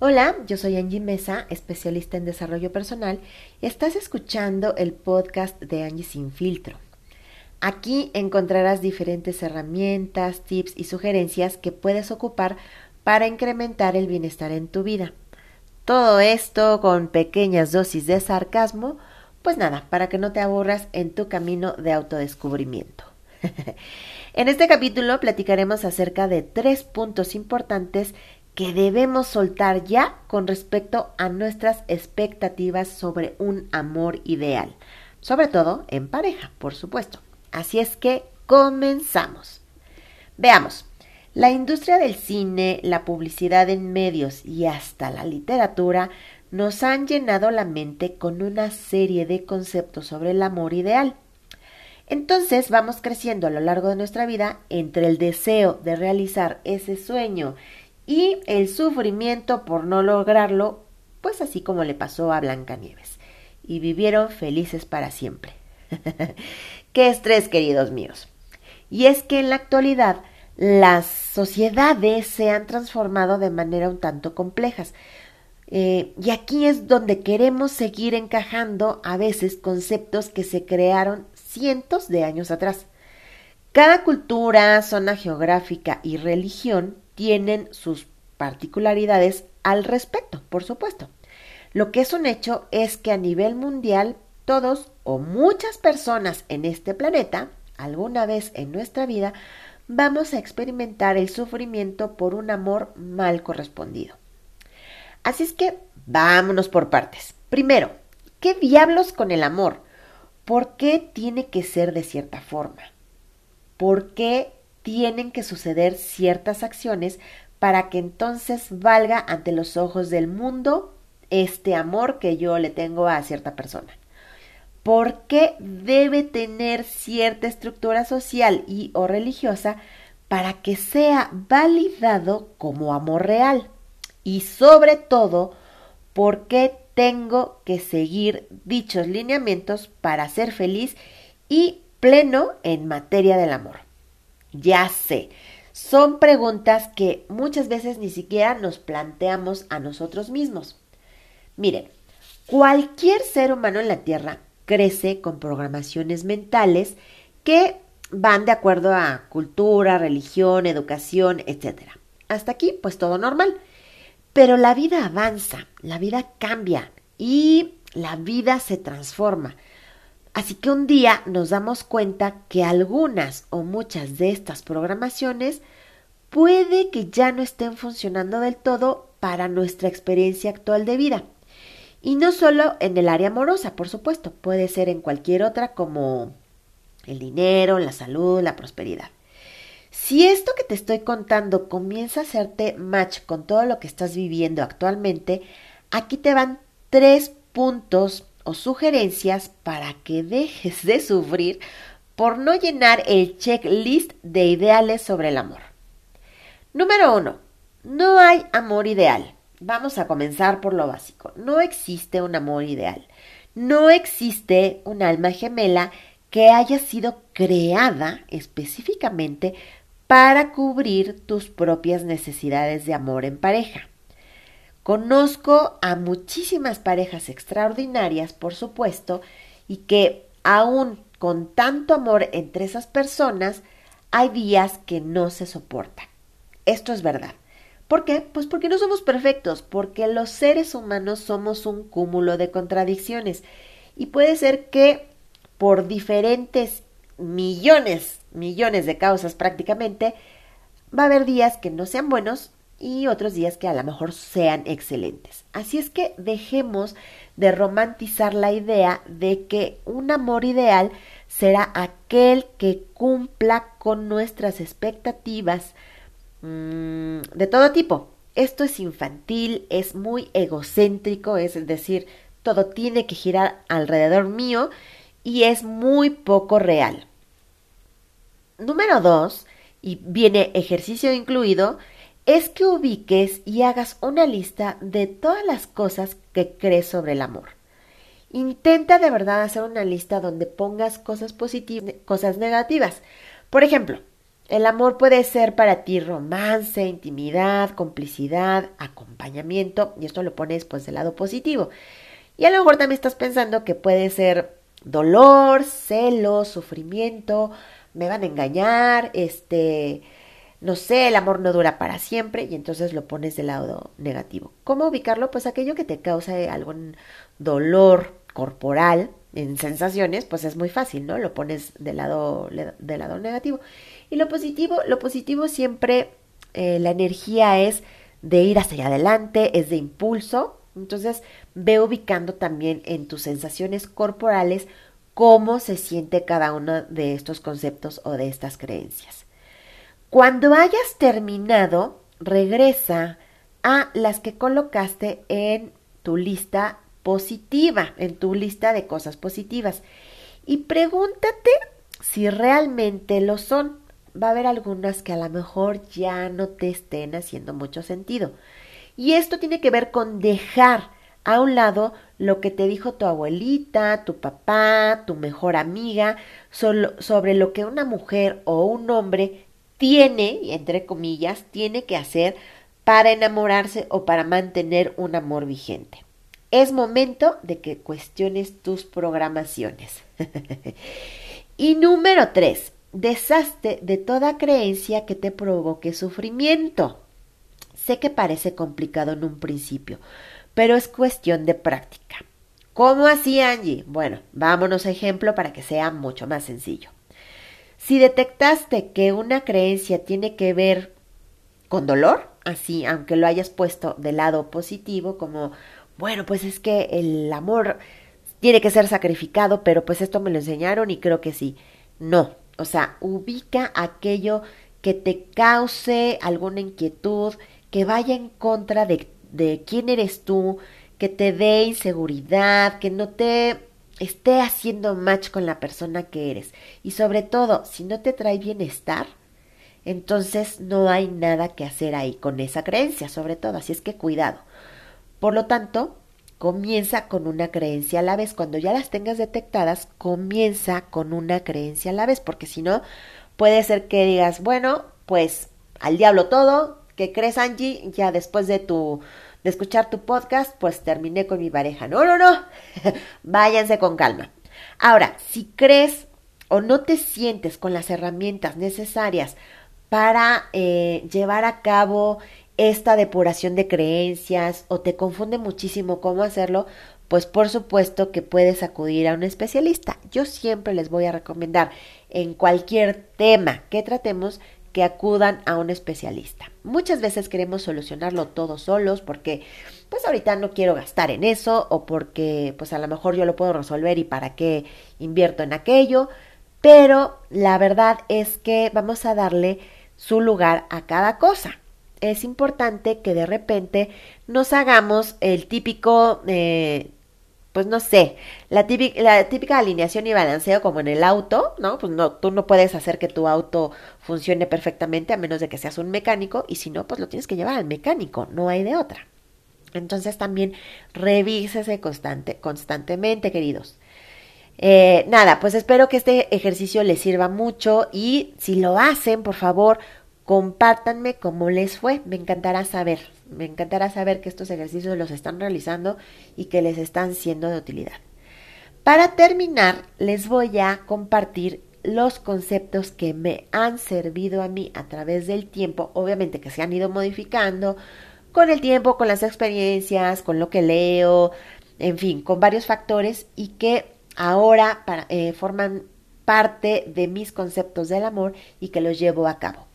Hola, yo soy Angie Mesa, especialista en desarrollo personal, y estás escuchando el podcast de Angie Sin Filtro. Aquí encontrarás diferentes herramientas, tips y sugerencias que puedes ocupar para incrementar el bienestar en tu vida. Todo esto con pequeñas dosis de sarcasmo, pues nada, para que no te aburras en tu camino de autodescubrimiento. en este capítulo platicaremos acerca de tres puntos importantes que debemos soltar ya con respecto a nuestras expectativas sobre un amor ideal, sobre todo en pareja, por supuesto. Así es que comenzamos. Veamos, la industria del cine, la publicidad en medios y hasta la literatura nos han llenado la mente con una serie de conceptos sobre el amor ideal. Entonces vamos creciendo a lo largo de nuestra vida entre el deseo de realizar ese sueño y el sufrimiento por no lograrlo, pues así como le pasó a Blancanieves. Y vivieron felices para siempre. Qué estrés, queridos míos. Y es que en la actualidad las sociedades se han transformado de manera un tanto complejas. Eh, y aquí es donde queremos seguir encajando a veces conceptos que se crearon cientos de años atrás. Cada cultura, zona geográfica y religión tienen sus particularidades al respecto, por supuesto. Lo que es un hecho es que a nivel mundial todos o muchas personas en este planeta, alguna vez en nuestra vida, vamos a experimentar el sufrimiento por un amor mal correspondido. Así es que vámonos por partes. Primero, ¿qué diablos con el amor? ¿Por qué tiene que ser de cierta forma? ¿Por qué tienen que suceder ciertas acciones para que entonces valga ante los ojos del mundo este amor que yo le tengo a cierta persona. ¿Por qué debe tener cierta estructura social y o religiosa para que sea validado como amor real? Y sobre todo, ¿por qué tengo que seguir dichos lineamientos para ser feliz y pleno en materia del amor? Ya sé, son preguntas que muchas veces ni siquiera nos planteamos a nosotros mismos. Miren, cualquier ser humano en la Tierra crece con programaciones mentales que van de acuerdo a cultura, religión, educación, etc. Hasta aquí, pues todo normal. Pero la vida avanza, la vida cambia y la vida se transforma. Así que un día nos damos cuenta que algunas o muchas de estas programaciones puede que ya no estén funcionando del todo para nuestra experiencia actual de vida. Y no solo en el área amorosa, por supuesto, puede ser en cualquier otra como el dinero, la salud, la prosperidad. Si esto que te estoy contando comienza a hacerte match con todo lo que estás viviendo actualmente, aquí te van tres puntos o sugerencias para que dejes de sufrir por no llenar el checklist de ideales sobre el amor. Número uno, no hay amor ideal. Vamos a comenzar por lo básico. No existe un amor ideal. No existe un alma gemela que haya sido creada específicamente para cubrir tus propias necesidades de amor en pareja. Conozco a muchísimas parejas extraordinarias, por supuesto, y que aún con tanto amor entre esas personas, hay días que no se soportan. Esto es verdad. ¿Por qué? Pues porque no somos perfectos, porque los seres humanos somos un cúmulo de contradicciones. Y puede ser que por diferentes millones, millones de causas prácticamente, va a haber días que no sean buenos y otros días que a lo mejor sean excelentes. Así es que dejemos de romantizar la idea de que un amor ideal será aquel que cumpla con nuestras expectativas mmm, de todo tipo. Esto es infantil, es muy egocéntrico, es decir, todo tiene que girar alrededor mío y es muy poco real. Número dos, y viene ejercicio incluido, es que ubiques y hagas una lista de todas las cosas que crees sobre el amor. Intenta de verdad hacer una lista donde pongas cosas positivas, cosas negativas. Por ejemplo, El amor puede ser para ti romance, intimidad, complicidad, acompañamiento, y esto lo pones pues del lado positivo. Y a lo mejor también estás pensando que puede ser dolor, celos, sufrimiento, me van a engañar, este, no sé, el amor no dura para siempre y entonces lo pones del lado negativo. ¿Cómo ubicarlo? Pues aquello que te causa algún dolor corporal en sensaciones, pues es muy fácil, ¿no? Lo pones del lado, del lado negativo. Y lo positivo, lo positivo siempre, eh, la energía es de ir hacia adelante, es de impulso. Entonces, ve ubicando también en tus sensaciones corporales cómo se siente cada uno de estos conceptos o de estas creencias. Cuando hayas terminado, regresa a las que colocaste en tu lista positiva, en tu lista de cosas positivas. Y pregúntate si realmente lo son. Va a haber algunas que a lo mejor ya no te estén haciendo mucho sentido. Y esto tiene que ver con dejar a un lado lo que te dijo tu abuelita, tu papá, tu mejor amiga, sobre lo que una mujer o un hombre tiene, entre comillas, tiene que hacer para enamorarse o para mantener un amor vigente. Es momento de que cuestiones tus programaciones. y número tres, deshazte de toda creencia que te provoque sufrimiento. Sé que parece complicado en un principio, pero es cuestión de práctica. ¿Cómo así, Angie? Bueno, vámonos a ejemplo para que sea mucho más sencillo. Si detectaste que una creencia tiene que ver con dolor, así, aunque lo hayas puesto del lado positivo, como, bueno, pues es que el amor tiene que ser sacrificado, pero pues esto me lo enseñaron y creo que sí. No, o sea, ubica aquello que te cause alguna inquietud, que vaya en contra de de quién eres tú, que te dé inseguridad, que no te esté haciendo match con la persona que eres. Y sobre todo, si no te trae bienestar, entonces no hay nada que hacer ahí con esa creencia, sobre todo. Así es que cuidado. Por lo tanto, comienza con una creencia a la vez. Cuando ya las tengas detectadas, comienza con una creencia a la vez, porque si no, puede ser que digas, bueno, pues al diablo todo, ¿Qué crees, Angie? Ya después de tu escuchar tu podcast, pues terminé con mi pareja. No, no, no. Váyanse con calma. Ahora, si crees o no te sientes con las herramientas necesarias para eh, llevar a cabo esta depuración de creencias o te confunde muchísimo cómo hacerlo, pues por supuesto que puedes acudir a un especialista. Yo siempre les voy a recomendar en cualquier tema que tratemos acudan a un especialista. Muchas veces queremos solucionarlo todos solos porque pues ahorita no quiero gastar en eso o porque pues a lo mejor yo lo puedo resolver y para qué invierto en aquello, pero la verdad es que vamos a darle su lugar a cada cosa. Es importante que de repente nos hagamos el típico eh, pues no sé, la típica, alineación y balanceo como en el auto, ¿no? Pues no, tú no puedes hacer que tu auto funcione perfectamente a menos de que seas un mecánico y si no, pues lo tienes que llevar al mecánico, no hay de otra. Entonces también revísese constante, constantemente, queridos. Eh, nada, pues espero que este ejercicio les sirva mucho y si lo hacen, por favor, compártanme cómo les fue. Me encantará saber, me encantará saber que estos ejercicios los están realizando y que les están siendo de utilidad. Para terminar, les voy a compartir los conceptos que me han servido a mí a través del tiempo, obviamente que se han ido modificando con el tiempo, con las experiencias, con lo que leo, en fin, con varios factores y que ahora eh, forman parte de mis conceptos del amor y que los llevo a cabo.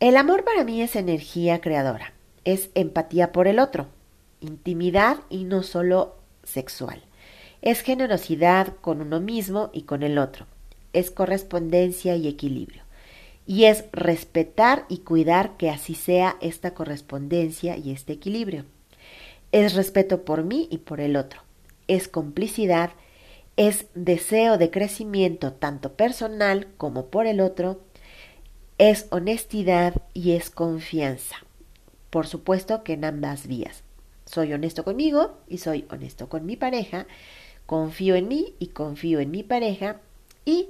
El amor para mí es energía creadora, es empatía por el otro, intimidad y no solo sexual. Es generosidad con uno mismo y con el otro. Es correspondencia y equilibrio. Y es respetar y cuidar que así sea esta correspondencia y este equilibrio. Es respeto por mí y por el otro. Es complicidad, es deseo de crecimiento tanto personal como por el otro es honestidad y es confianza. Por supuesto que en ambas vías. Soy honesto conmigo y soy honesto con mi pareja. Confío en mí y confío en mi pareja. Y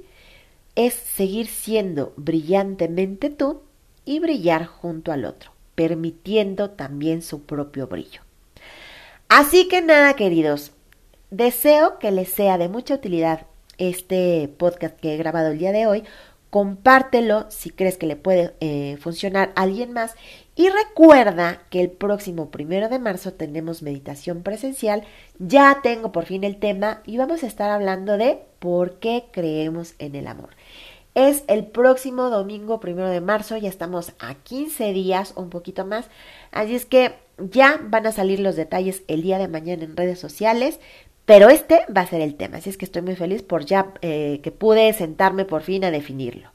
es seguir siendo brillantemente tú y brillar junto al otro, permitiendo también su propio brillo. Así que nada, queridos, deseo que les sea de mucha utilidad este podcast que he grabado el día de hoy. Compártelo si crees que le puede eh, funcionar a alguien más. Y recuerda que el próximo primero de marzo tenemos meditación presencial. Ya tengo por fin el tema y vamos a estar hablando de por qué creemos en el amor. Es el próximo domingo primero de marzo, ya estamos a 15 días, un poquito más. Así es que ya van a salir los detalles el día de mañana en redes sociales, pero este va a ser el tema. Así es que estoy muy feliz por ya eh, que pude sentarme por fin a definirlo.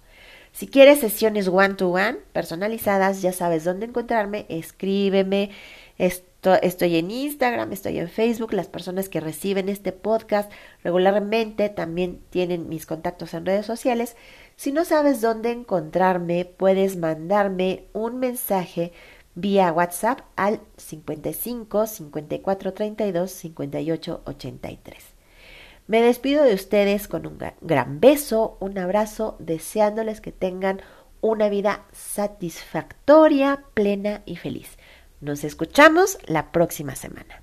Si quieres sesiones one to one personalizadas, ya sabes dónde encontrarme, escríbeme. estoy en Instagram, estoy en Facebook. Las personas que reciben este podcast regularmente también tienen mis contactos en redes sociales. Si no sabes dónde encontrarme, puedes mandarme un mensaje vía WhatsApp al 55 54 32 58 83. Me despido de ustedes con un gran beso, un abrazo, deseándoles que tengan una vida satisfactoria, plena y feliz. Nos escuchamos la próxima semana.